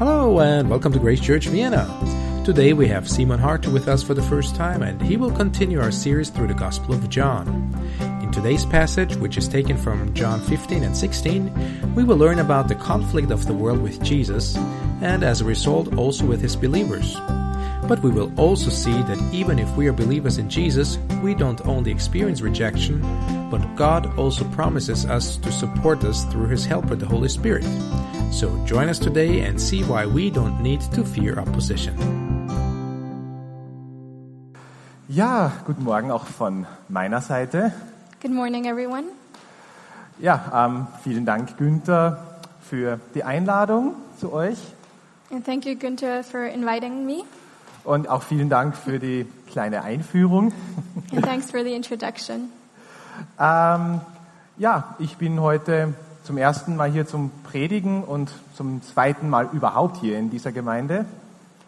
Hello and welcome to Grace Church Vienna. Today we have Simon Hart with us for the first time and he will continue our series through the Gospel of John. In today's passage, which is taken from John 15 and 16, we will learn about the conflict of the world with Jesus and as a result also with his believers. But we will also see that even if we are believers in Jesus, we don't only experience rejection, but God also promises us to support us through his helper, the Holy Spirit. So join us today and see why we don't need to fear opposition. Ja, guten Morgen auch von meiner Seite. Good morning, everyone. Ja, ähm, vielen Dank, Günther, für die Einladung zu euch And thank you, Günther, for inviting me. und auch vielen Dank für die kleine Einführung. And thanks for the introduction. Ähm, ja, ich bin heute zum ersten Mal hier zum Predigen und zum zweiten Mal überhaupt hier in dieser Gemeinde.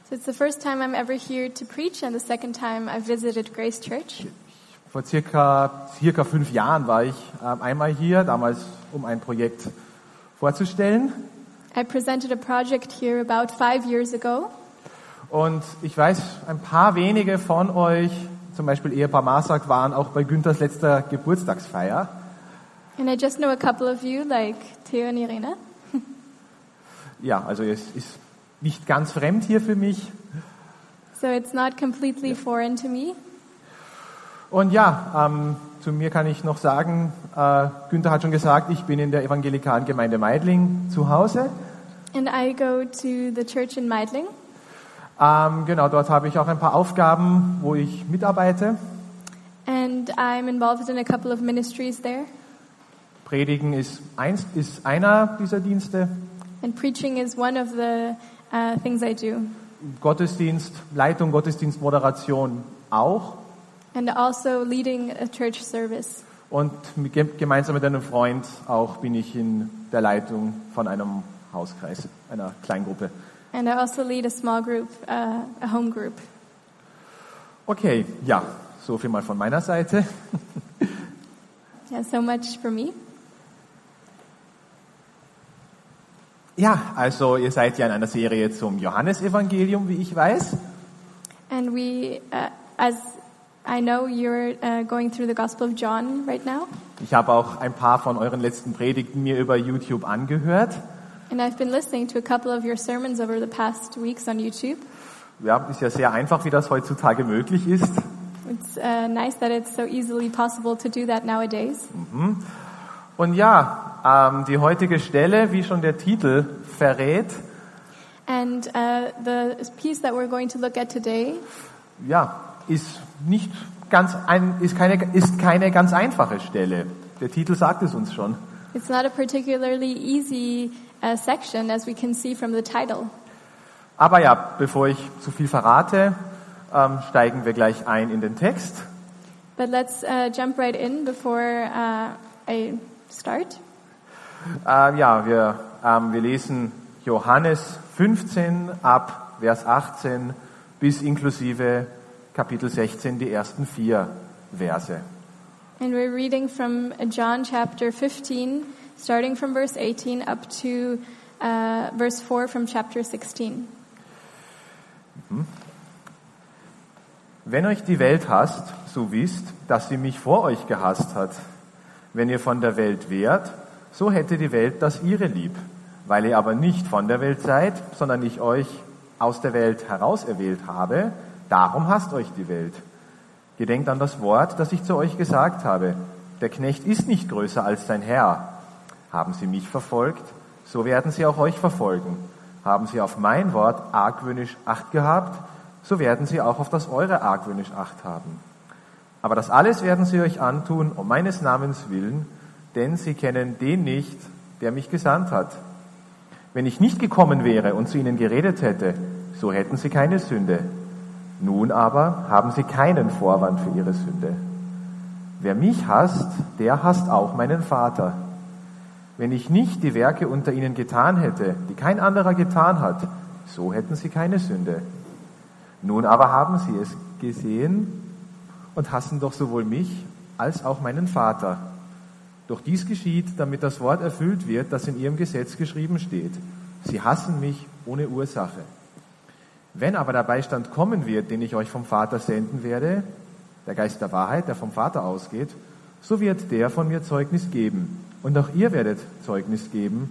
So it's the first time I'm ever here to preach, and the second time I've visited Grace Church. Vor circa, circa fünf Jahren war ich ähm, einmal hier, damals um ein Projekt vorzustellen. I presented a project here about five years ago, Und ich weiß, ein paar wenige von euch, zum Beispiel Ehepaar Marsack, waren auch bei Günthers letzter Geburtstagsfeier. And I just know a couple of you, like Theo and Irene. Ja, also es ist nicht ganz fremd hier für mich. So it's not completely foreign to me. Und ja, ähm, zu mir kann ich noch sagen, äh, Günther hat schon gesagt, ich bin in der evangelikalen Gemeinde Meidling zu Hause. And I go to the church in Meidling. Ähm, genau, dort habe ich auch ein paar Aufgaben, wo ich mitarbeite. And I'm involved in a couple of ministries there. Predigen ist, eins, ist einer dieser Dienste. And preaching is one of the uh, things I do. Gottesdienst, Leitung, Gottesdienstmoderation auch. And also leading a church service. Und gemeinsam mit einem Freund auch bin ich in der Leitung von einem Hauskreis, einer Kleingruppe. And I also lead a small group, uh, a home group. Okay, ja, so viel mal von meiner Seite. Yeah, so much for me. Ja, also ihr seid ja in einer Serie zum Johannesevangelium, wie ich weiß. And we, uh, as I know, you're uh, going through the Gospel of John right now. Ich habe auch ein paar von euren letzten Predigten mir über YouTube angehört. And I've been listening to a couple of your sermons over the past weeks on YouTube. Ja, ist ja sehr einfach, wie das heutzutage möglich ist. It's uh, nice that it's so easily possible to do that nowadays. Und ja, ähm, die heutige Stelle, wie schon der Titel verrät, And uh, the piece that we're going to look at today ja, ist nicht ganz ein, ist keine, ist keine ganz einfache Stelle. Der Titel sagt es uns schon. It's not a particularly easy uh, section, as we can see from the title. Aber ja, bevor ich zu viel verrate, ähm, steigen wir gleich ein in den Text. But let's uh, jump right in before uh, I start. Äh, ja, wir, ähm, wir lesen Johannes 15 ab Vers 18 bis inklusive Kapitel 16, die ersten vier Verse. And we're reading from John chapter 15, starting from verse 18 up to uh, verse 4 from chapter 16. Wenn euch die Welt hasst, so wisst, dass sie mich vor euch gehasst hat. Wenn ihr von der Welt wärt, so hätte die Welt das ihre lieb. Weil ihr aber nicht von der Welt seid, sondern ich euch aus der Welt herauserwählt habe, darum hasst euch die Welt. Gedenkt an das Wort, das ich zu euch gesagt habe. Der Knecht ist nicht größer als sein Herr. Haben sie mich verfolgt, so werden sie auch euch verfolgen. Haben sie auf mein Wort argwöhnisch Acht gehabt, so werden sie auch auf das eure argwöhnisch Acht haben. Aber das alles werden sie euch antun, um meines Namens willen, denn sie kennen den nicht, der mich gesandt hat. Wenn ich nicht gekommen wäre und zu ihnen geredet hätte, so hätten sie keine Sünde. Nun aber haben sie keinen Vorwand für ihre Sünde. Wer mich hasst, der hasst auch meinen Vater. Wenn ich nicht die Werke unter ihnen getan hätte, die kein anderer getan hat, so hätten sie keine Sünde. Nun aber haben sie es gesehen und hassen doch sowohl mich als auch meinen Vater. Doch dies geschieht, damit das Wort erfüllt wird, das in ihrem Gesetz geschrieben steht. Sie hassen mich ohne Ursache. Wenn aber der Beistand kommen wird, den ich euch vom Vater senden werde, der Geist der Wahrheit, der vom Vater ausgeht, so wird der von mir Zeugnis geben. Und auch ihr werdet Zeugnis geben,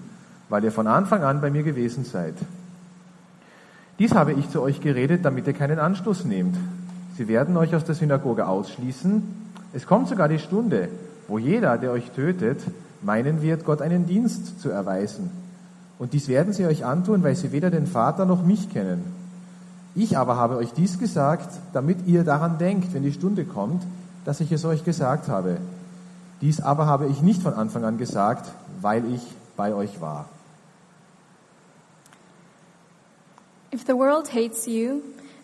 weil ihr von Anfang an bei mir gewesen seid. Dies habe ich zu euch geredet, damit ihr keinen Anstoß nehmt. Sie werden euch aus der Synagoge ausschließen. Es kommt sogar die Stunde, wo jeder, der euch tötet, meinen wird, Gott einen Dienst zu erweisen. Und dies werden sie euch antun, weil sie weder den Vater noch mich kennen. Ich aber habe euch dies gesagt, damit ihr daran denkt, wenn die Stunde kommt, dass ich es euch gesagt habe. Dies aber habe ich nicht von Anfang an gesagt, weil ich bei euch war. If the world hates you,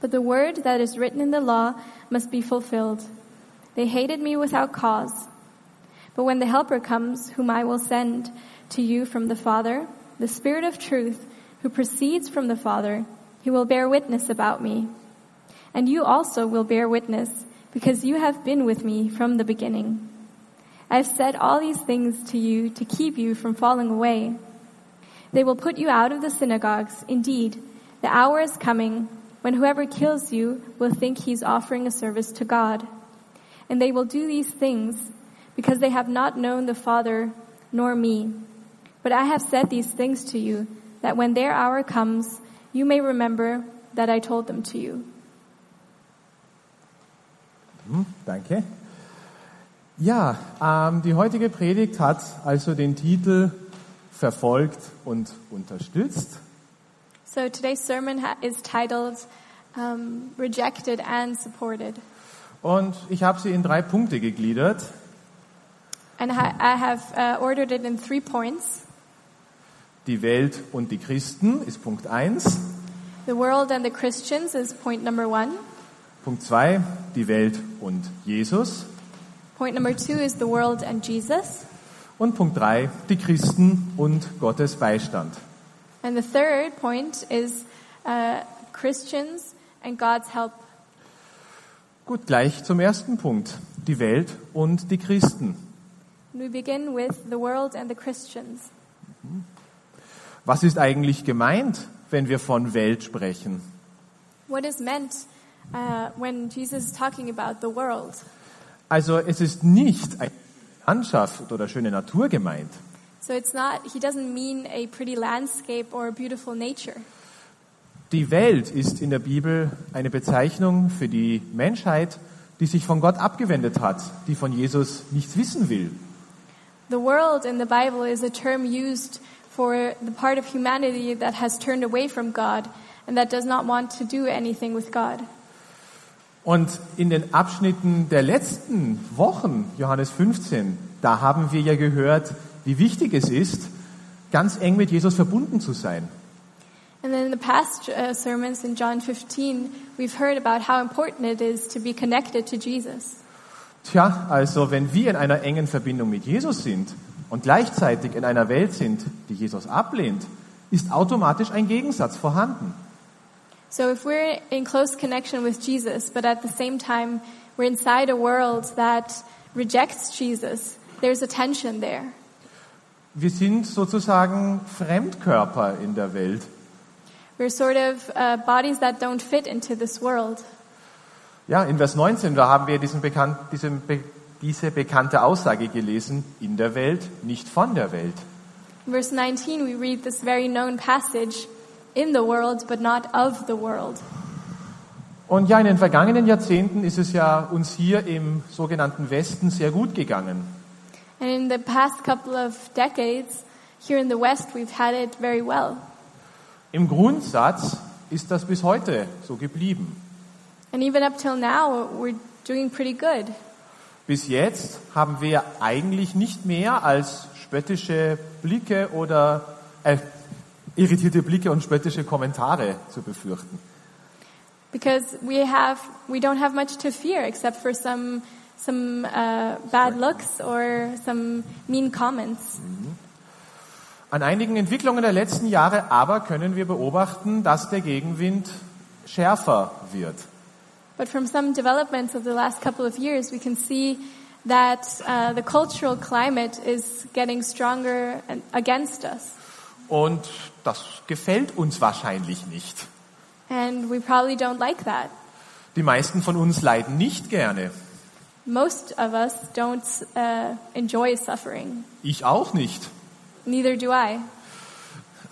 But the word that is written in the law must be fulfilled. They hated me without cause. But when the Helper comes, whom I will send to you from the Father, the Spirit of truth, who proceeds from the Father, he will bear witness about me. And you also will bear witness, because you have been with me from the beginning. I have said all these things to you to keep you from falling away. They will put you out of the synagogues. Indeed, the hour is coming when whoever kills you will think he's offering a service to God. And they will do these things because they have not known the Father nor me. But I have said these things to you, that when their hour comes, you may remember that I told them to you. Hm, danke. Ja, ähm, die heutige Predigt hat also den Titel Verfolgt und unterstützt. So today's sermon is titled um, Rejected and Supported. Und ich habe sie in drei Punkte gegliedert. And I have uh, ordered it in three points. Die Welt und die Christen ist Punkt 1. The world and the Christians is point number one. Punkt 2, die Welt und Jesus. Point number two is the world and Jesus. Und Punkt 3, die Christen und Gottes Beistand. And the third point is uh, Christians and God's help. Gut, gleich zum ersten Punkt. Die Welt und die Christen. We begin with the world and the Christians. Was ist eigentlich gemeint, wenn wir von Welt sprechen? What is meant uh, when Jesus is talking about the world? Also es ist nicht eine Landschaft oder schöne Natur gemeint. So it's not, he doesn't mean a pretty landscape or a beautiful nature. Die Welt ist in der Bibel eine Bezeichnung für die Menschheit, die sich von Gott abgewendet hat, die von Jesus nichts wissen will. The world in the Bible is a term used for the part of humanity that has turned away from God and that does not want to do anything with God. Und in den Abschnitten der letzten Wochen, Johannes 15, da haben wir ja gehört, wie wichtig es ist, ganz eng mit Jesus verbunden zu sein. And then in the past uh, sermons in John 15, we've heard about how important it is to be connected to Jesus. Tja, also wenn wir in einer engen Verbindung mit Jesus sind und gleichzeitig in einer Welt sind, die Jesus ablehnt, ist automatisch ein Gegensatz vorhanden. So if we're in close connection with Jesus, but at the same time we're inside a world that rejects Jesus, there's a tension there. Wir sind sozusagen Fremdkörper in der Welt. We're sort of uh, bodies that don't fit into this world. Ja, in Vers 19, da haben wir diesen bekannt, diesen, diese bekannte Aussage gelesen, in der Welt, nicht von der Welt. In verse 19, we read this very known passage in the world, but not of the world. Und ja, in den vergangenen Jahrzehnten ist es ja uns hier im sogenannten Westen sehr gut gegangen. And in the past couple of decades, here in the West, we've had it very well. Im Grundsatz ist das bis heute so geblieben. And even up till now, we're doing pretty good. Bis jetzt haben wir eigentlich nicht mehr als spöttische Blicke oder äh, irritierte Blicke und spöttische Kommentare zu befürchten. Because we have, we don't have much to fear except for some, some uh, bad looks or some mean comments. An einigen Entwicklungen der letzten Jahre aber können wir beobachten, dass der Gegenwind schärfer wird. But from some developments of the last couple of years, we can see that uh, the cultural climate is getting stronger against us. Und das gefällt uns wahrscheinlich nicht. And we probably don't like that. Die meisten von uns leiden nicht gerne. Most of us don't uh, enjoy suffering. Ich auch nicht. Neither do I.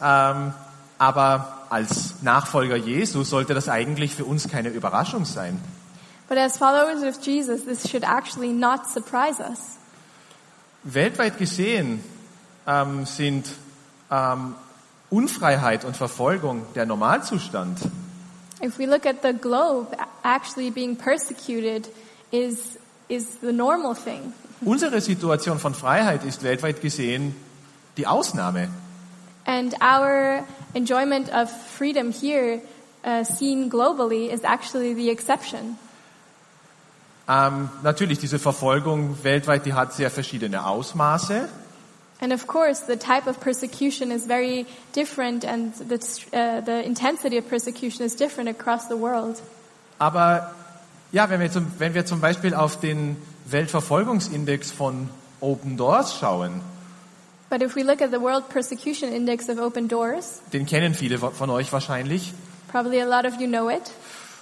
Ähm, aber als Nachfolger Jesu sollte das eigentlich für uns keine Überraschung sein. But as followers of Jesus, this should actually not surprise us. Weltweit gesehen ähm, sind ähm, Unfreiheit und Verfolgung der Normalzustand. If we look at the globe, actually being persecuted is, is the normal thing. Unsere Situation von Freiheit ist weltweit gesehen die Ausnahme. And our enjoyment of freedom here, uh, seen globally, is actually the exception. Ähm, natürlich, diese Verfolgung weltweit, die hat sehr verschiedene Ausmaße. And of course, the type of persecution is very different, and the, uh, the intensity of persecution is different across the world. Aber ja, wenn wir, zum, wenn wir zum Beispiel auf den Weltverfolgungsindex von Open Doors schauen, But if we look at the World Persecution Index of Open Doors, den kennen viele von euch wahrscheinlich, probably a lot of you know it,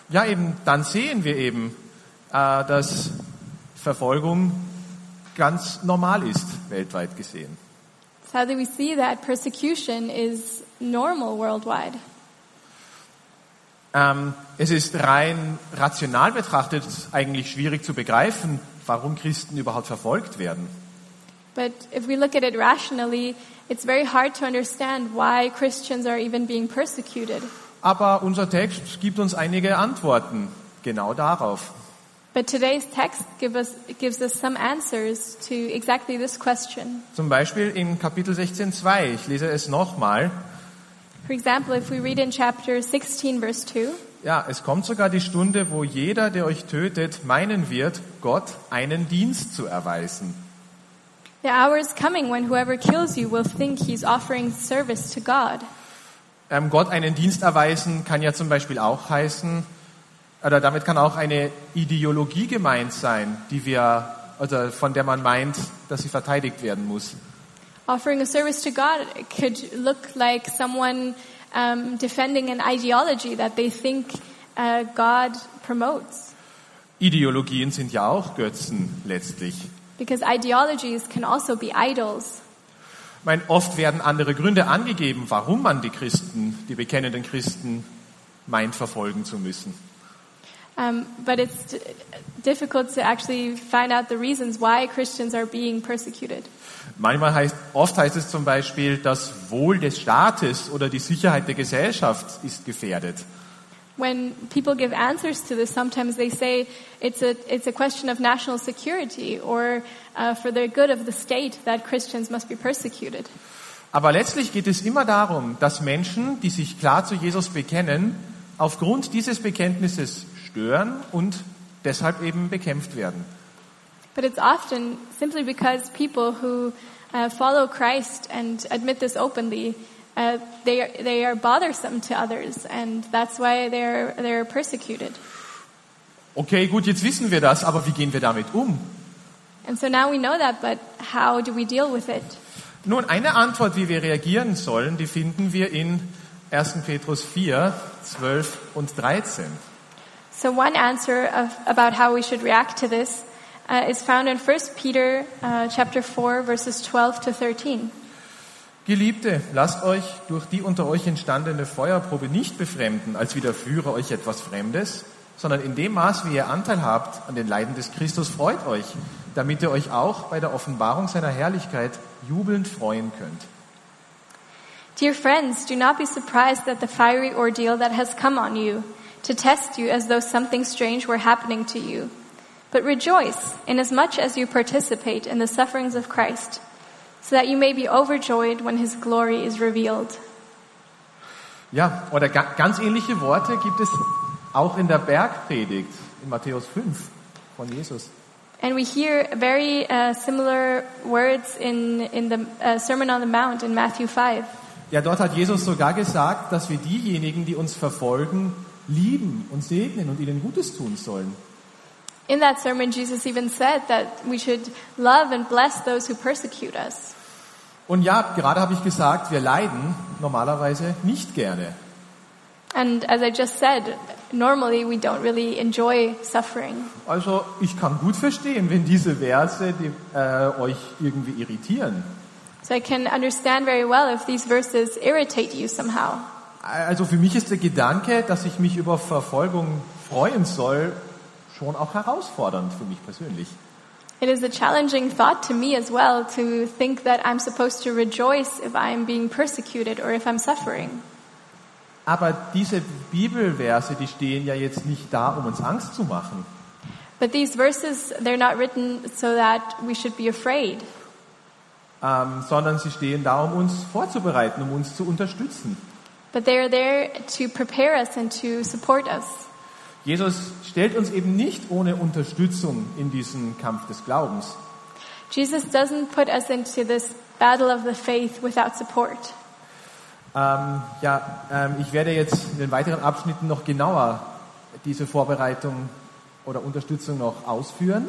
ja eben, dann sehen wir eben, äh, dass Verfolgung ganz normal ist, weltweit gesehen. sadly we see that persecution is normal worldwide. Ähm, es ist rein rational betrachtet eigentlich schwierig zu begreifen, warum Christen überhaupt verfolgt werden. But if we look at it rationally, it's very hard to understand why Christians are even being persecuted. Aber unser Text gibt uns einige Antworten genau darauf. But today's text give us, gives us some answers to exactly this question. Zum Beispiel in Kapitel 16.2, ich lese es nochmal. For example, if we read in chapter 16, verse 2, Ja, es kommt sogar die Stunde, wo jeder, der euch tötet, meinen wird, Gott einen Dienst zu erweisen. the hour is coming when whoever kills you will think he's offering service to God. Ähm, Gott einen Dienst erweisen kann ja zum Beispiel auch heißen, oder damit kann auch eine Ideologie gemeint sein, die wir, oder von der man meint, dass sie verteidigt werden muss. Offering a service to God could look like someone um, defending an ideology that they think uh, God promotes. Ideologien sind ja auch Götzen letztlich. Because ideologies can also be idols. Ich meine, oft werden andere Gründe angegeben, warum man die Christen, die bekennenden Christen, meint verfolgen zu müssen. Um, but it's difficult to actually find out the reasons why Christians are being persecuted. Manchmal heißt, oft heißt es zum Beispiel, das Wohl des Staates oder die Sicherheit der Gesellschaft ist gefährdet. When people give answers to this, sometimes they say it's a, it's a question of national security or uh, for the good of the state that Christians must be persecuted. Aber letztlich geht es immer darum, dass Menschen, die sich klar zu Jesus bekennen, aufgrund dieses Bekenntnisses stören und deshalb eben bekämpft werden. But it's often simply because people who uh, follow Christ and admit this openly, uh, they, are, they are bothersome to others, and that's why they're, they're persecuted. Okay, gut, jetzt wissen wir das, aber wie gehen wir damit um? And so now we know that, but how do we deal with it? Nun, eine Antwort, wie wir reagieren sollen, die finden wir in 1. Petrus 4, 12 und 13. So one answer of, about how we should react to this uh, is found in 1 Peter uh, chapter 4, verses 12 to 13. Geliebte, lasst euch durch die unter euch entstandene Feuerprobe nicht befremden, als widerführe euch etwas Fremdes, sondern in dem Maß, wie ihr Anteil habt an den Leiden des Christus, freut euch, damit ihr euch auch bei der Offenbarung seiner Herrlichkeit jubelnd freuen könnt. Dear friends, do not be surprised at the fiery ordeal that has come on you to test you as though something strange were happening to you. But rejoice inasmuch as you participate in the sufferings of Christ, so that you may be overjoyed when his glory is revealed. Ja, oder ga ganz ähnliche Worte gibt es auch in der Bergpredigt in Matthäus 5 von Jesus. And we hear very uh, similar words in, in the uh, Sermon on the Mount in Matthew 5. Ja, dort hat Jesus sogar gesagt, dass wir diejenigen, die uns verfolgen, lieben und segnen und ihnen Gutes tun sollen. In that sermon, Jesus even said that we should love and bless those who persecute us. Und ja, gerade habe ich gesagt, wir leiden normalerweise nicht gerne. And as I just said, normally we don't really enjoy suffering. Also ich kann gut verstehen, wenn diese Verse die, äh, euch irgendwie irritieren. So I can understand very well if these verses irritate you somehow. Also für mich ist der Gedanke, dass ich mich über Verfolgung freuen soll, schon auch herausfordernd für mich persönlich. It is a challenging thought to me as well to think that I'm supposed to rejoice if I'm being persecuted or if I'm suffering. Aber diese Bibelverse, die stehen ja jetzt nicht da, um uns Angst zu machen. But these verses, they're not written so that we should be afraid, ähm, sondern sie stehen da, um uns vorzubereiten, um uns zu unterstützen. But they are there to prepare us and to support us. Jesus stellt uns eben nicht ohne Unterstützung in diesen Kampf des Glaubens. Jesus doesn't put us into this battle of the faith without support. Ähm, ja, ähm, ich werde jetzt in den weiteren Abschnitten noch genauer diese Vorbereitung oder Unterstützung noch ausführen.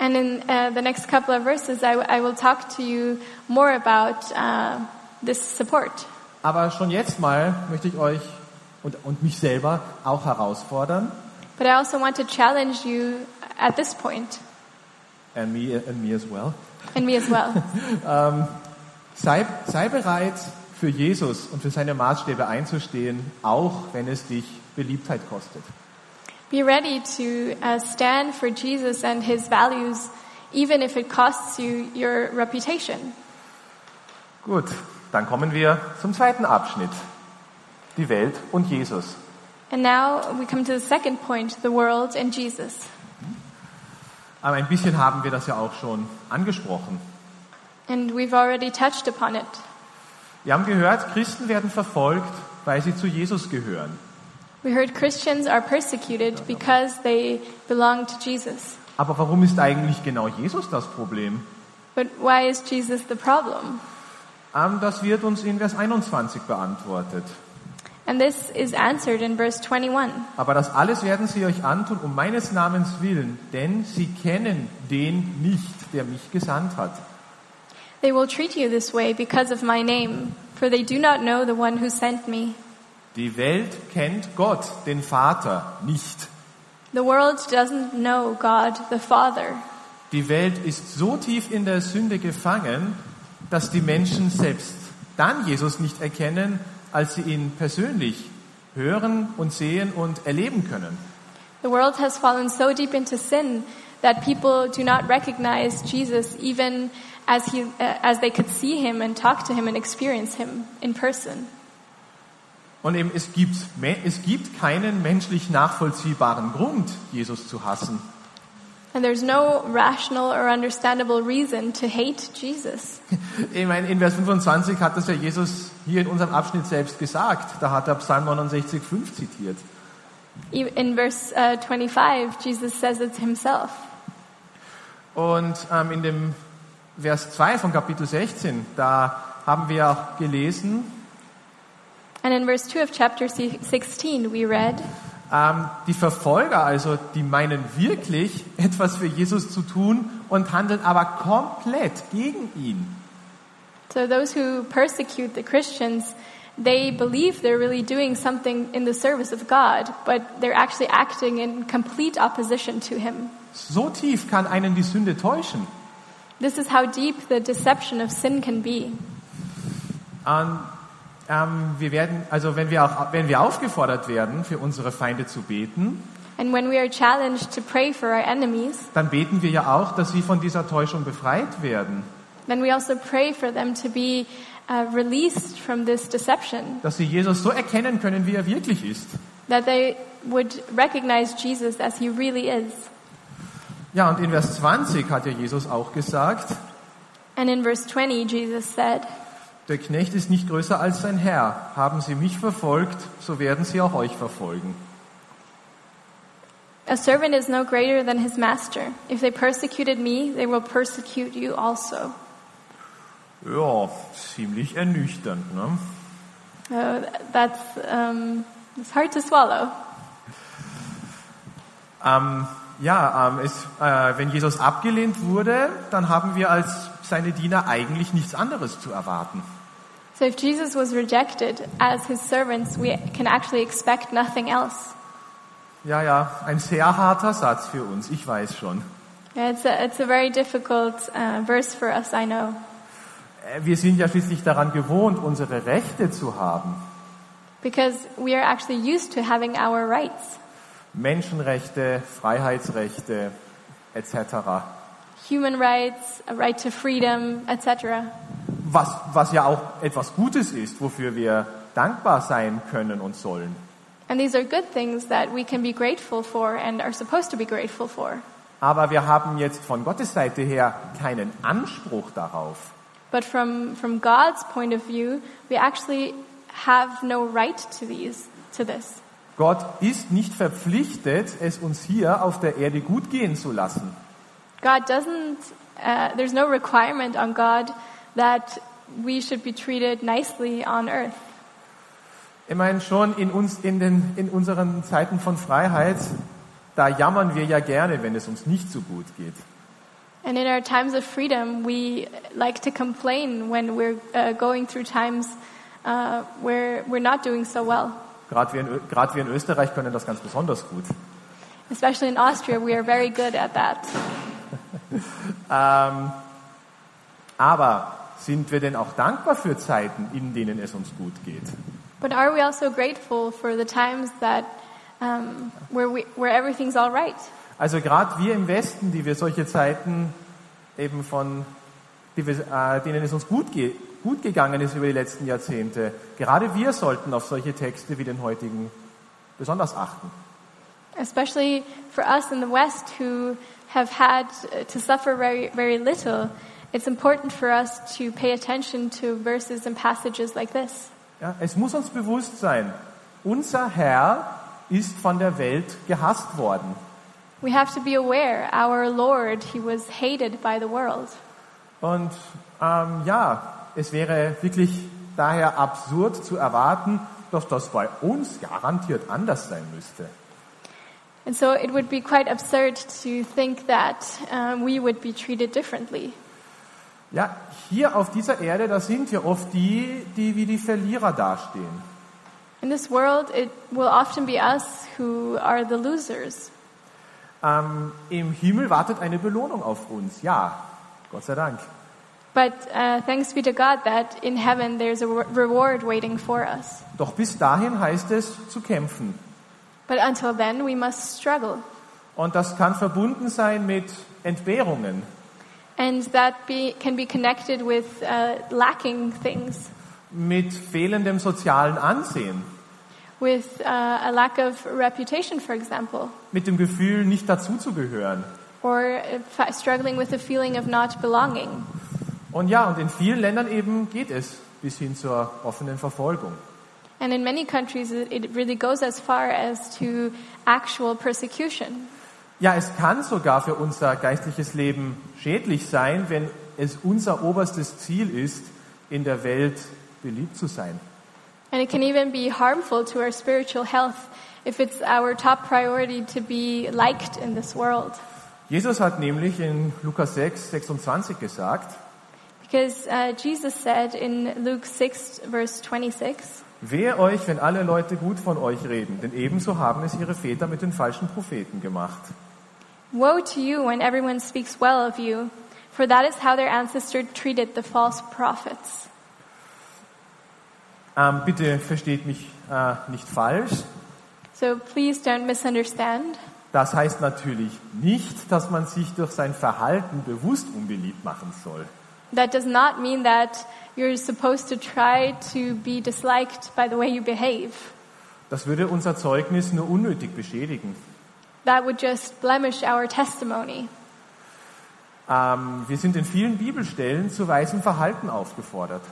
And in uh, the next couple of verses, I, I will talk to you more about uh, this support. Aber schon jetzt mal möchte ich euch und, und mich selber auch herausfordern, But I also want to challenge you at this point, and me, and me as well, and me as well. sei, sei bereit, für Jesus und für seine Maßstäbe einzustehen, auch wenn es dich Beliebtheit kostet. Be ready to uh, stand for Jesus and his values, even if it costs you your reputation. Gut, dann kommen wir zum zweiten Abschnitt. Die Welt und Jesus. And now we come to the second point the world and Jesus. Aber ein bisschen haben wir das ja auch schon angesprochen. And we've already touched upon it. Wir haben gehört, Christen werden verfolgt, weil sie zu Jesus gehören. We heard Christians are persecuted because they belong to Jesus. Aber warum ist eigentlich genau Jesus das Problem? But why is Jesus the problem? Ähm, das wird uns in Vers 21 beantwortet. And this is answered in verse 21. Aber das alles werden sie euch antun um meines Namens willen, denn sie kennen den nicht, der mich gesandt hat. They will treat you this way because of my name, for they do not know the one who sent me. Die Welt kennt Gott, den Vater, nicht. The world doesn't know God the Father. Die Welt ist so tief in der Sünde gefangen, dass die Menschen selbst dann Jesus nicht erkennen, als sie ihn persönlich hören und sehen und erleben können. The world has fallen so deep into sin that people do not recognize Jesus even as he uh, as they could see him and talk to him and experience him in person. Und eben es gibt, es gibt keinen menschlich nachvollziehbaren Grund, Jesus zu hassen. And there's no rational or understandable reason to hate Jesus. Ich meine, in Vers 25 hat das ja Jesus hier in unserem Abschnitt selbst gesagt. Da hat er Psalm 69, 5 zitiert. In verse uh, 25, Jesus says it himself. Und ähm, in dem Vers 2 von Kapitel 16, da haben wir auch gelesen, And in verse 2 of chapter si- 16, we read, ähm, die Verfolger, also die meinen wirklich etwas für Jesus zu tun und handeln aber komplett gegen ihn. So those who persecute the Christians, they believe they're really doing something in the service of God, but they're actually acting in complete opposition to Him. So tief kann einen die Sünde täuschen. This is how deep the deception of sin can be. Und, ähm, wir werden, also wenn wir auch, wenn wir aufgefordert werden, für unsere Feinde zu beten, And when we are challenged to pray for our enemies, dann beten wir ja auch, dass sie von dieser Täuschung befreit werden, then we also pray for them to be uh, released from this deception, dass sie Jesus so erkennen können, wie er wirklich ist. that they would recognize Jesus as he really is. Ja, und in Vers 20 hat ja Jesus auch gesagt, And in verse 20, Jesus said, der Knecht ist nicht größer als sein Herr. Haben sie mich verfolgt, so werden sie auch euch verfolgen. A servant is no greater than his master. If they persecuted me, they will persecute you also. Ja, ziemlich ernüchternd. Ne? So that's um, it's hard to swallow. Ähm, ja, ähm, es, äh, wenn Jesus abgelehnt wurde, dann haben wir als seine Diener eigentlich nichts anderes zu erwarten. So if Jesus was rejected as his servants, we can actually expect nothing else. Ja, ja, ein sehr harter Satz für uns, ich weiß schon. Yeah, It's a, it's a very difficult uh, verse for us, I know. Äh, Wir sind ja schließlich daran gewohnt, unsere Rechte zu haben. Because we are actually used to having our rights. Menschenrechte, Freiheitsrechte etc. Human rights, a right to freedom, etc. Was, was ja auch etwas Gutes ist, wofür wir dankbar sein können und sollen. And these are good things that we can be grateful for and are supposed to be grateful for. Aber wir haben jetzt von Gottes Seite her keinen Anspruch darauf. But from, from God's point of view, we actually have no right to these, to this. Gott ist nicht verpflichtet, es uns hier auf der Erde gut gehen zu lassen. God doesn't, uh, there's no requirement on God that we should be treated nicely on earth. Ich meine, schon in, uns, in, den, in unseren Zeiten von Freiheit, da jammern wir ja gerne, wenn es uns nicht so gut geht. And in our times of freedom, we like to complain when we're uh, going through times uh, where we're not doing so well. Gerade wir, in gerade wir in Österreich können das ganz besonders gut. Especially in Austria, we are very good at that. Ähm, aber sind wir denn auch dankbar für Zeiten, in denen es uns gut geht? But are we also grateful for the times that um, where we, where everything's all right? Also gerade wir im Westen, die wir solche Zeiten eben von, wir, äh, denen es uns gut, ge gut gegangen ist über die letzten Jahrzehnte, gerade wir sollten auf solche Texte wie den heutigen besonders achten. Especially for us in the West who have had to suffer very, very little, it's important for us to pay attention to verses and passages like this. Ja, es muss uns bewusst sein, unser Herr ist von der Welt gehasst worden. We have to be aware our Lord, he was hated by the world. Und ähm, ja, es wäre wirklich daher absurd zu erwarten, dass das bei uns garantiert anders sein müsste. And so it would be quite absurd to think that um, we would be treated differently. Ja, hier auf dieser Erde, da sind wir oft die, die wie die Verlierer dastehen. In this world, it will often be us who are the losers. Ähm, Im Himmel wartet eine Belohnung auf uns. Ja, Gott sei Dank. But uh, thanks be to God that in heaven there's a re- reward waiting for us. Doch bis dahin heißt es zu kämpfen. But until then, we must struggle. Und das kann verbunden sein mit Entbehrungen, And that be, can be connected with uh, lacking things, mit fehlendem sozialen Ansehen, with uh, a lack of reputation, for example, mit dem Gefühl, nicht dazuzugehören. or uh, struggling with the feeling of not belonging. Und ja, und in vielen Ländern eben geht es bis hin zur offenen Verfolgung. And in many countries, it, it really goes as far as to actual persecution. Ja, es kann sogar für unser geistliches Leben schädlich sein, wenn es unser oberstes Ziel ist, in der Welt beliebt zu sein. And it can even be harmful to our spiritual health if it's our top priority to be liked in this world. Jesus hat nämlich in Lukas 6, 26 gesagt, Because uh, Jesus said in Luke 6, verse 26, Wehe euch, wenn alle Leute gut von euch reden, denn ebenso haben es ihre Väter mit den falschen Propheten gemacht. Woe to you when everyone speaks well of you, for that is how their ancestors treated the false prophets. Ähm, bitte versteht mich äh, nicht falsch. So please don't misunderstand. Das heißt natürlich nicht, dass man sich durch sein Verhalten bewusst unbeliebt machen soll. That does not mean that you're supposed to try to be disliked by the way you behave. Das würde unser Zeugnis nur unnötig beschädigen. That would just blemish our testimony. Ähm, wir sind in vielen Bibelstellen zu weisem Verhalten aufgefordert.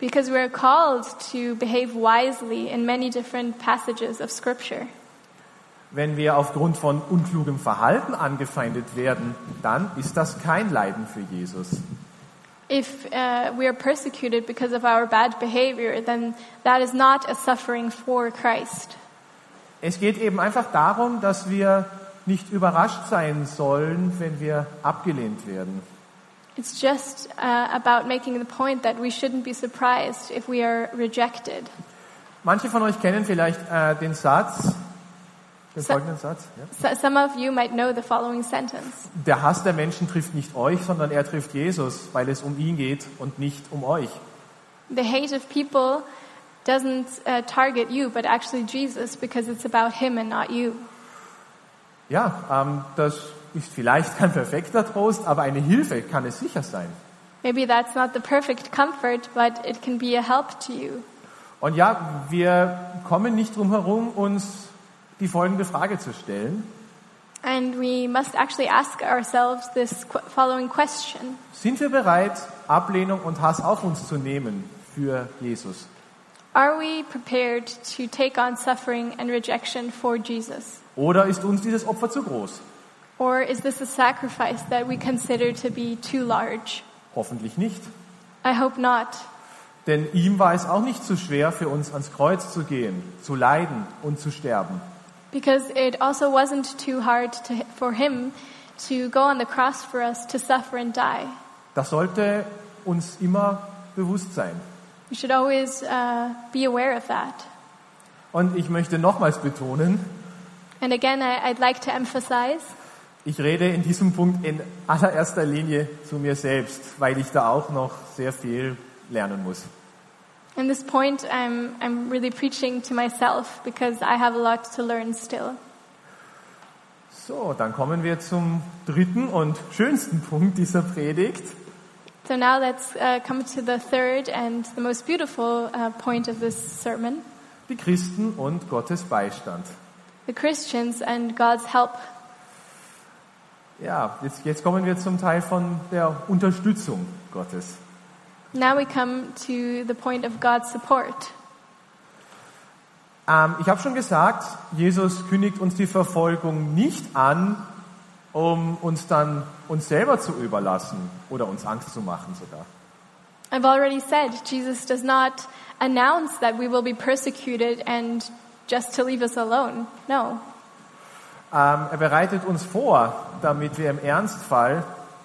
Because we're called to behave wisely in many different passages of Scripture. Wenn wir aufgrund von unklugem Verhalten angefeindet werden, dann ist das kein Leiden für Jesus. If uh, we are persecuted because of our bad behavior, then that is not a suffering for Christ. Es geht eben einfach darum, dass wir nicht überrascht sein sollen, wenn wir abgelehnt werden. It's just uh, about making the point that we shouldn't be surprised if we are rejected. Manche von euch kennen vielleicht äh, den Satz, den Sa- folgenden Satz. Ja? So, some of you might know the following sentence Der Hass der Menschen trifft nicht euch, sondern er trifft Jesus, weil es um ihn geht und nicht um euch. The hate of people doesn't uh, target you, but actually Jesus, because it's about him and not you. Ja, ähm, das ist vielleicht kein perfekter Trost, aber eine Hilfe kann es sicher sein. Maybe that's not the perfect comfort, but it can be a help to you. Und ja, wir kommen nicht drum herum, uns die folgende Frage zu stellen. And we must actually ask ourselves this following question Sind wir bereit, Ablehnung und Hass auf uns zu nehmen für Jesus? Are we prepared to take on suffering and rejection for Jesus? Oder ist uns dieses Opfer zu groß? Or is this a sacrifice that we consider to be too large? Hoffentlich nicht. I hope not. Denn ihm war es auch nicht zu schwer, für uns ans Kreuz zu gehen, zu leiden und zu sterben. Because it also wasn't too hard to, for him to go on the cross for us to suffer and die. Das sollte uns immer bewusst sein. We should always uh, be aware of that. Und ich möchte nochmals betonen, And again, I, I'd like to emphasize ich rede in diesem Punkt in allererster Linie zu mir selbst, weil ich da auch noch sehr viel lernen muss. in this point, I'm, I'm really preaching to myself because I have a lot to learn still. So, dann kommen wir zum dritten und schönsten Punkt dieser Predigt. So now let's uh, come to the third and the most beautiful uh, point of this sermon Die Christen und Gottes Beistand. the Christians and God's help. Ja, jetzt, jetzt kommen wir zum Teil von der Unterstützung Gottes. Now we come to the point of God's support. Ähm, ich habe schon gesagt, Jesus kündigt uns die Verfolgung nicht an, um uns dann uns selber zu überlassen oder uns Angst zu machen sogar. I've already said Jesus does not announce that we will be persecuted and just to leave us alone. No. Ähm, er bereitet uns vor, damit wir im Ernstfall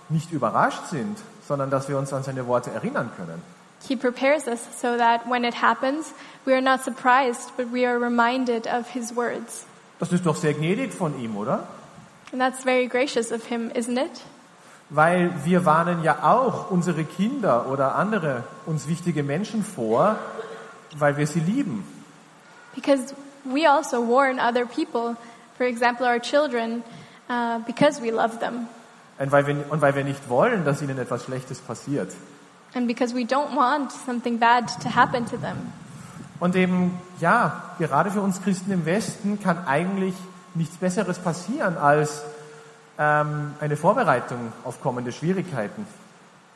nicht überrascht sind, sondern dass wir uns an seine Worte erinnern können. He prepares us so that when it happens, we are not surprised, but we are reminded of his words. Das ist doch sehr gnädig von ihm, oder? And that's very gracious of him, isn't it? Weil wir warnen ja auch unsere Kinder oder andere uns wichtige Menschen vor, weil wir sie lieben. Because we also warn other people, for example, our children, uh, because we love them. Und weil, wir, und weil wir nicht wollen, dass ihnen etwas Schlechtes passiert. And because we don't want something bad to happen to them. Und eben, ja, gerade für uns Christen im Westen kann eigentlich nichts Besseres passieren als ähm, eine Vorbereitung auf kommende Schwierigkeiten.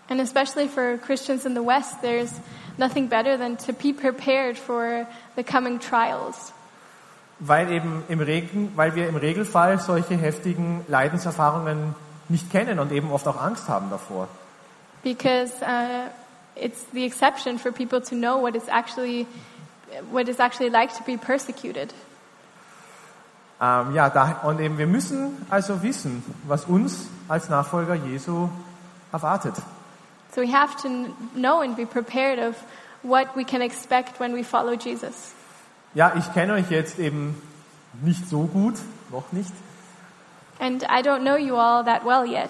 And especially for Christians in the West, there's nothing better than to be prepared for the coming trials. Weil, eben im Regen, weil wir im Regelfall solche heftigen Leidenserfahrungen nicht kennen und eben oft auch Angst haben davor. Because uh, it's the exception for people to know what it's actually, what it's actually like to be persecuted. Ähm, ja, da, und eben wir müssen also wissen, was uns als Nachfolger Jesu erwartet. So we have to kn- know and be prepared of what we can expect when we follow Jesus. Ja, ich kenne euch jetzt eben nicht so gut, noch nicht. And I don't know you all that well yet.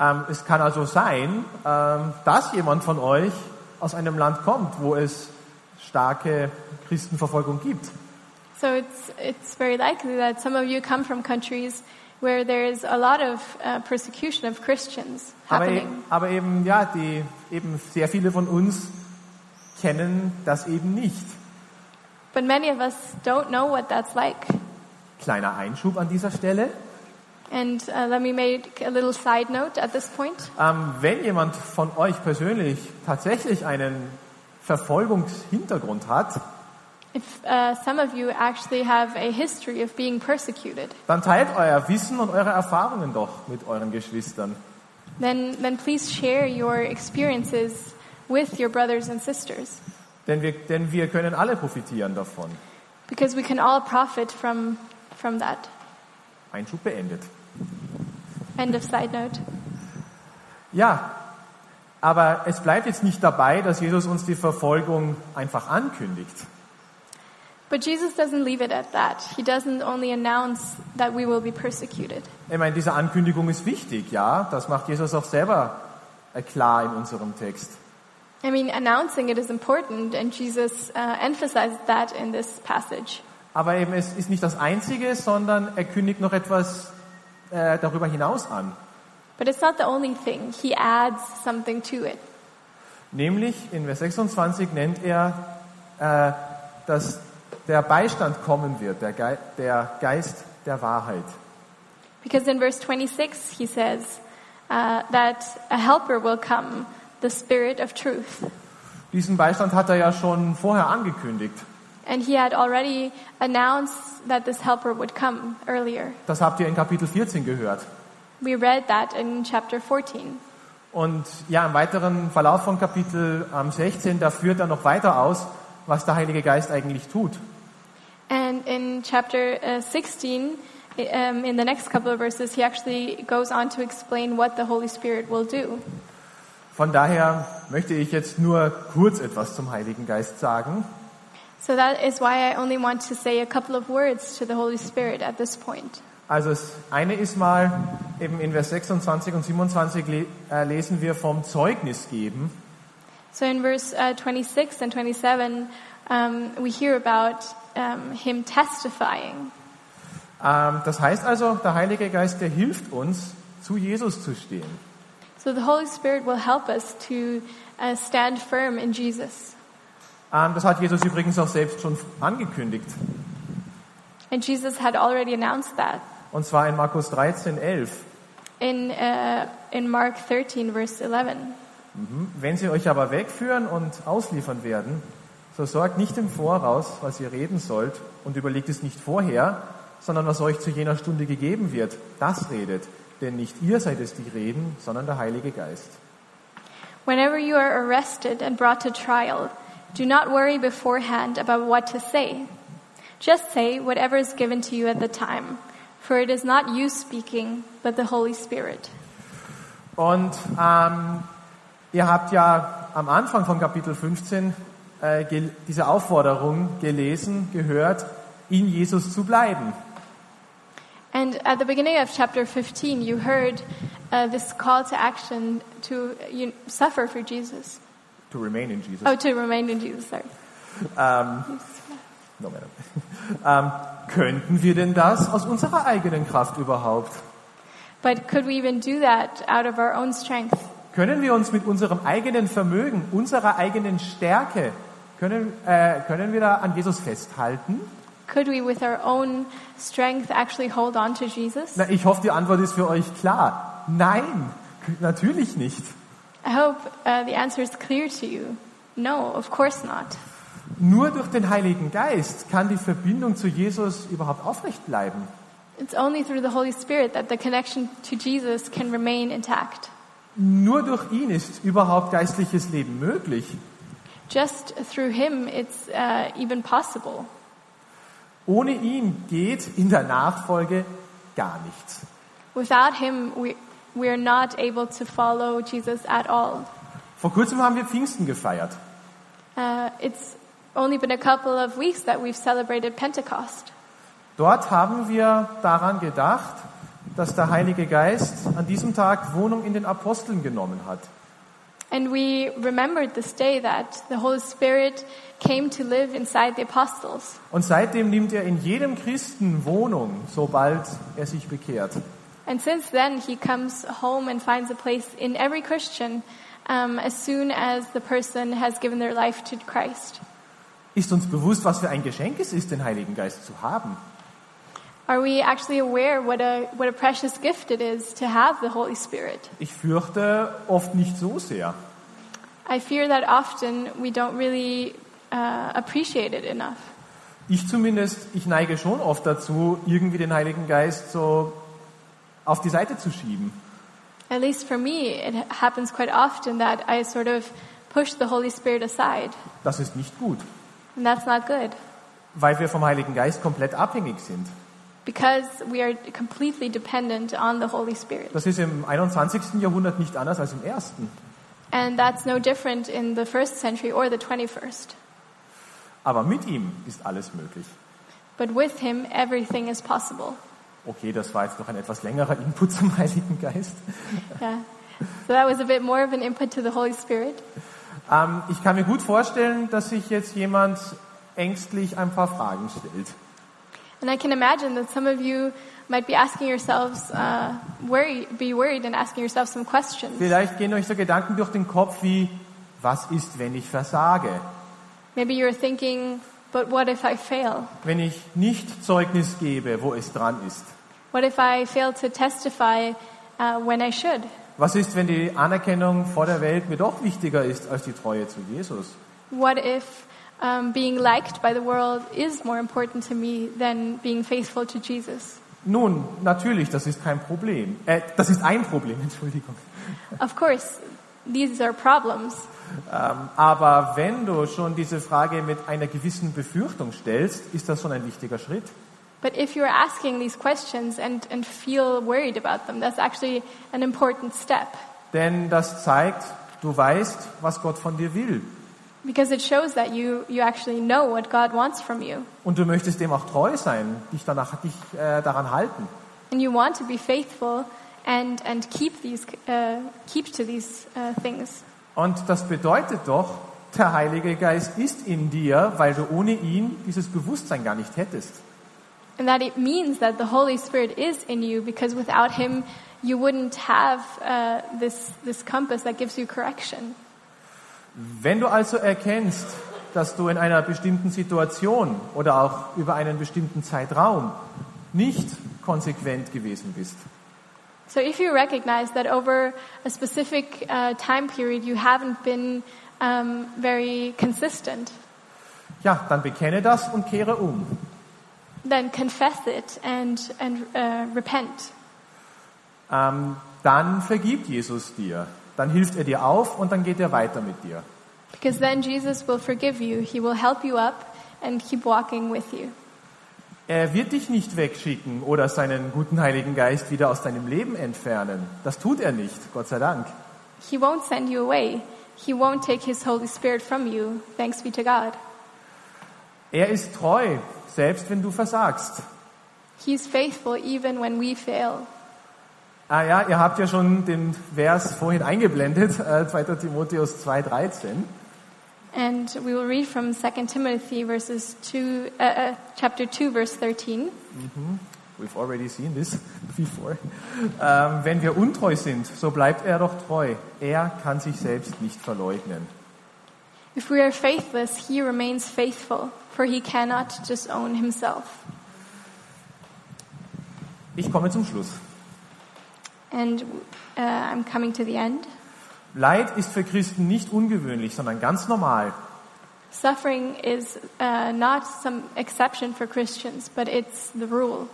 Ähm, es kann also sein, ähm, dass jemand von euch aus einem Land kommt, wo es starke Christenverfolgung gibt. So it's, it's very likely that some of you come from countries where there is a lot of uh, persecution of Christians Aber, happening. eben, aber eben, ja, die, eben sehr viele von uns kennen das eben nicht. But many of us don't know what that's like. Kleiner Einschub an dieser Stelle. And uh, let me make a little side note at this point. Ähm, wenn jemand von euch persönlich tatsächlich einen Verfolgungshintergrund hat, If uh, some of you actually have a history of being persecuted, dann teilt euer Wissen und eure Erfahrungen doch mit euren Geschwistern. then, then please share your experiences with your brothers and sisters. Denn wir, denn wir können alle profitieren davon. Because we can all profit from, from that. Einschub beendet. End of side note. Ja, aber es bleibt jetzt nicht dabei, dass Jesus uns die Verfolgung einfach ankündigt. But Jesus doesn't leave it at that. He doesn't only announce that we will be persecuted. Ich meine, diese Ankündigung ist wichtig, ja, das macht Jesus auch selber äh, klar in unserem Text. I mean, announcing it is important, and Jesus uh, emphasized that in this passage. Aber eben es ist nicht das Einzige, sondern er kündigt noch etwas äh, darüber hinaus an. But it's not the only thing. He adds something to it. Nämlich in Vers 26 nennt er, äh, dass der Beistand kommen wird, der, Ge der Geist der Wahrheit. Because in verse 26, he says uh, that a helper will come, the Spirit of truth. Diesen Beistand hat er ja schon vorher angekündigt. And he had already announced that this helper would come earlier. Das habt ihr in Kapitel 14 gehört. We read that in chapter 14. Und ja, im weiteren Verlauf von Kapitel ähm, 16, da führt er noch weiter aus, was der Heilige Geist eigentlich tut. And in chapter uh, 16, i- um, in the next couple of verses, he actually goes on to explain what the Holy Spirit will do. Von daher möchte ich jetzt nur kurz etwas zum Heiligen Geist sagen. So that is why I only want to say a couple of words to the Holy Spirit at this point. Also das eine ist mal, eben in Vers 26 und 27 le äh, lesen wir vom Zeugnis geben. So in verse uh, 26 and 27, um, we hear about um, him testifying. Ähm, das heißt also, der Heilige Geist, der hilft uns, zu Jesus zu stehen. So the Holy Spirit will help us to uh, stand firm in Jesus. Ähm, das hat Jesus übrigens auch selbst schon angekündigt. And Jesus had already announced that Und zwar in Markus 13, 11. in, uh, in Mark 13, verse 11. Wenn sie euch aber wegführen und ausliefern werden, so sorgt nicht im Voraus, was ihr reden sollt, und überlegt es nicht vorher, sondern was euch zu jener Stunde gegeben wird, das redet. Denn nicht ihr seid es, die reden, sondern der Heilige Geist. Whenever you are arrested and brought to trial, do not worry beforehand about what to say. Just say whatever is given to you at the time, for it is not you speaking, but the Holy Spirit. Und ähm, ihr habt ja am Anfang von Kapitel 15 äh, diese Aufforderung gelesen, gehört, in Jesus zu bleiben. And at the beginning of chapter 15, you heard uh, this call to action to you, suffer for Jesus. To remain in Jesus. Oh, to remain in Jesus, sorry. Ähm, no matter. ähm, könnten wir denn das aus unserer eigenen Kraft überhaupt? But could we even do that out of our own strength? Können wir uns mit unserem eigenen Vermögen, unserer eigenen Stärke, können, äh, können wir da an Jesus festhalten? Could we, with our own strength, actually hold on to Jesus? Na, ich hoffe, die Antwort ist für euch klar. Nein, natürlich nicht. I hope uh, the answer is clear to you. No, of course not. Nur durch den Heiligen Geist kann die Verbindung zu Jesus überhaupt aufrecht bleiben. It's only through the Holy Spirit that the connection to Jesus can remain intact. Nur durch ihn ist überhaupt geistliches Leben möglich. Just through Him, it's uh, even possible. Ohne ihn geht in der Nachfolge gar nichts. Without Him, we, we are not able to follow Jesus at all. Vor kurzem haben wir Pfingsten gefeiert. Uh, it's only been a couple of weeks that we've celebrated Pentecost. Dort haben wir daran gedacht, dass der Heilige Geist an diesem Tag Wohnung in den Aposteln genommen hat. And we remembered this day that the Holy Spirit came to live inside the apostles. Und seitdem nimmt er in jedem Christen Wohnung, sobald er sich bekehrt. And since then, he comes home and finds a place in every Christian um, as soon as the person has given their life to Christ. Ist uns bewusst, was für ein Geschenk es ist, den Heiligen Geist zu haben? Are we actually aware what a, what a precious gift it is to have the Holy Spirit? Ich fürchte oft nicht so sehr. I fear that often we don't really uh, appreciate it enough. Ich zumindest, ich neige schon oft dazu, irgendwie den Heiligen Geist so auf die Seite zu schieben. At least for me, it happens quite often that I sort of push the Holy Spirit aside. Das ist nicht gut, And that's not good weil wir vom Heiligen Geist komplett abhängig sind. Because we are completely dependent on the Holy Spirit. Das ist im 21. Jahrhundert nicht anders als im ersten. And that's no different in the first century or the 21st. Aber mit ihm ist alles möglich. But with Him, everything is possible. Okay, das war jetzt noch ein etwas längerer Input zum Heiligen Geist. Yeah. So that was a bit more of an input to the Holy Spirit. Ähm, ich kann mir gut vorstellen, dass sich jetzt jemand ängstlich ein paar Fragen stellt. And I can imagine that some of you might be asking yourselves, uh, worry, be worried and asking yourself some questions. Vielleicht gehen euch so Gedanken durch den Kopf wie, was ist, wenn ich versage? Maybe you're thinking, but what if I fail? Wenn ich nicht Zeugnis gebe, wo es dran ist? What if I fail to testify uh, when I should? Was ist, wenn die Anerkennung vor der Welt mir doch wichtiger ist als die Treue zu Jesus? What if um, being liked by the world is more important to me than being faithful to Jesus? Nun, natürlich, das ist kein Problem. Äh, das ist ein Problem, Entschuldigung. Of course, these are problems. Ähm, aber wenn du schon diese Frage mit einer gewissen Befürchtung stellst, ist das schon ein wichtiger Schritt. But if you're asking these questions and, and feel worried about them, that's actually an important step Denn das zeigt, du weißt, was Gott von dir will. Because it shows that you, you actually know what God wants from you. Und du möchtest dem auch treu sein, dich, danach, dich äh, daran halten. And you want to be faithful and, and keep, these, uh, keep to these uh, things. Und das bedeutet doch, der Heilige Geist ist in dir, weil du ohne ihn dieses Bewusstsein gar nicht hättest. And that it means that the Holy Spirit is in you because without Him, you wouldn't have uh, this, this compass that gives you correction. Wenn du also erkennst, dass du in einer bestimmten Situation oder auch über einen bestimmten Zeitraum nicht konsequent gewesen bist, So if you recognize that over a specific uh, time period you haven't been um, very consistent, ja, dann bekenne das und kehre um. then confess it and, and uh, repent. Ähm, dann vergibt Jesus dir. Dann hilft er dir auf und dann geht er weiter mit dir. Because then Jesus will forgive you, He will help you up and keep walking with you. Er wird dich nicht wegschicken oder seinen guten Heiligen Geist wieder aus deinem Leben entfernen. Das tut er nicht, Gott sei Dank. He won't send you away. He won't take His Holy Spirit from you. Thanks be to God. Er ist treu, selbst wenn du versagst. He's faithful even when we fail. Ah ja, ihr habt ja schon den Vers vorhin eingeblendet, äh, 2. Timotheus 2,13. And we will read from 2 Timothy verses 2, uh, uh, chapter 2, verse 13. We've already seen this before. Ähm, wenn wir untreu sind, so bleibt er doch treu. Er kann sich selbst nicht verleugnen. If we are faithless, he remains faithful, for he cannot disown himself. Ich komme zum Schluss. And uh, I'm coming to the end. Leid ist für Christen nicht ungewöhnlich, sondern ganz normal. Suffering is uh, not some exception for Christians, but it's the rule.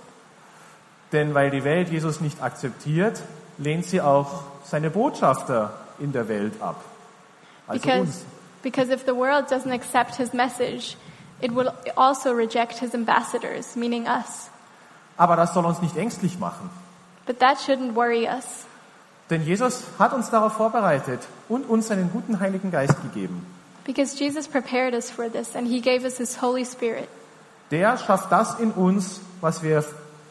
Denn weil die Welt Jesus nicht akzeptiert, lehnt sie auch seine Botschafter in der Welt ab. Also Because, uns. because if the world doesn't accept his message, it will also reject his ambassadors, meaning us. Aber das soll uns nicht ängstlich machen. But that shouldn't worry us. Denn Jesus hat uns darauf vorbereitet und uns seinen guten Heiligen Geist gegeben. Because Jesus prepared us for this, and he gave us his Holy Spirit. Der schafft das in uns, was wir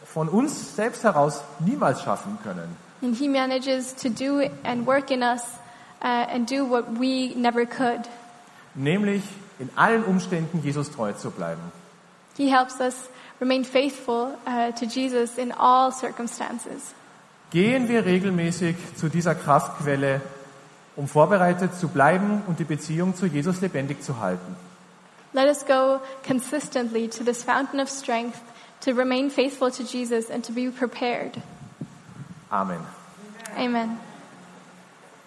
von uns selbst heraus niemals schaffen können. And he manages to do and work in us uh, and do what we never could. nämlich in allen Umständen Jesus treu zu bleiben. He helps us remain faithful uh, to Jesus in all circumstances. Gehen wir regelmäßig zu dieser Kraftquelle, um vorbereitet zu bleiben und die Beziehung zu Jesus lebendig zu halten. Let us go consistently to this fountain of strength to remain faithful to Jesus and to be prepared. Amen. Amen.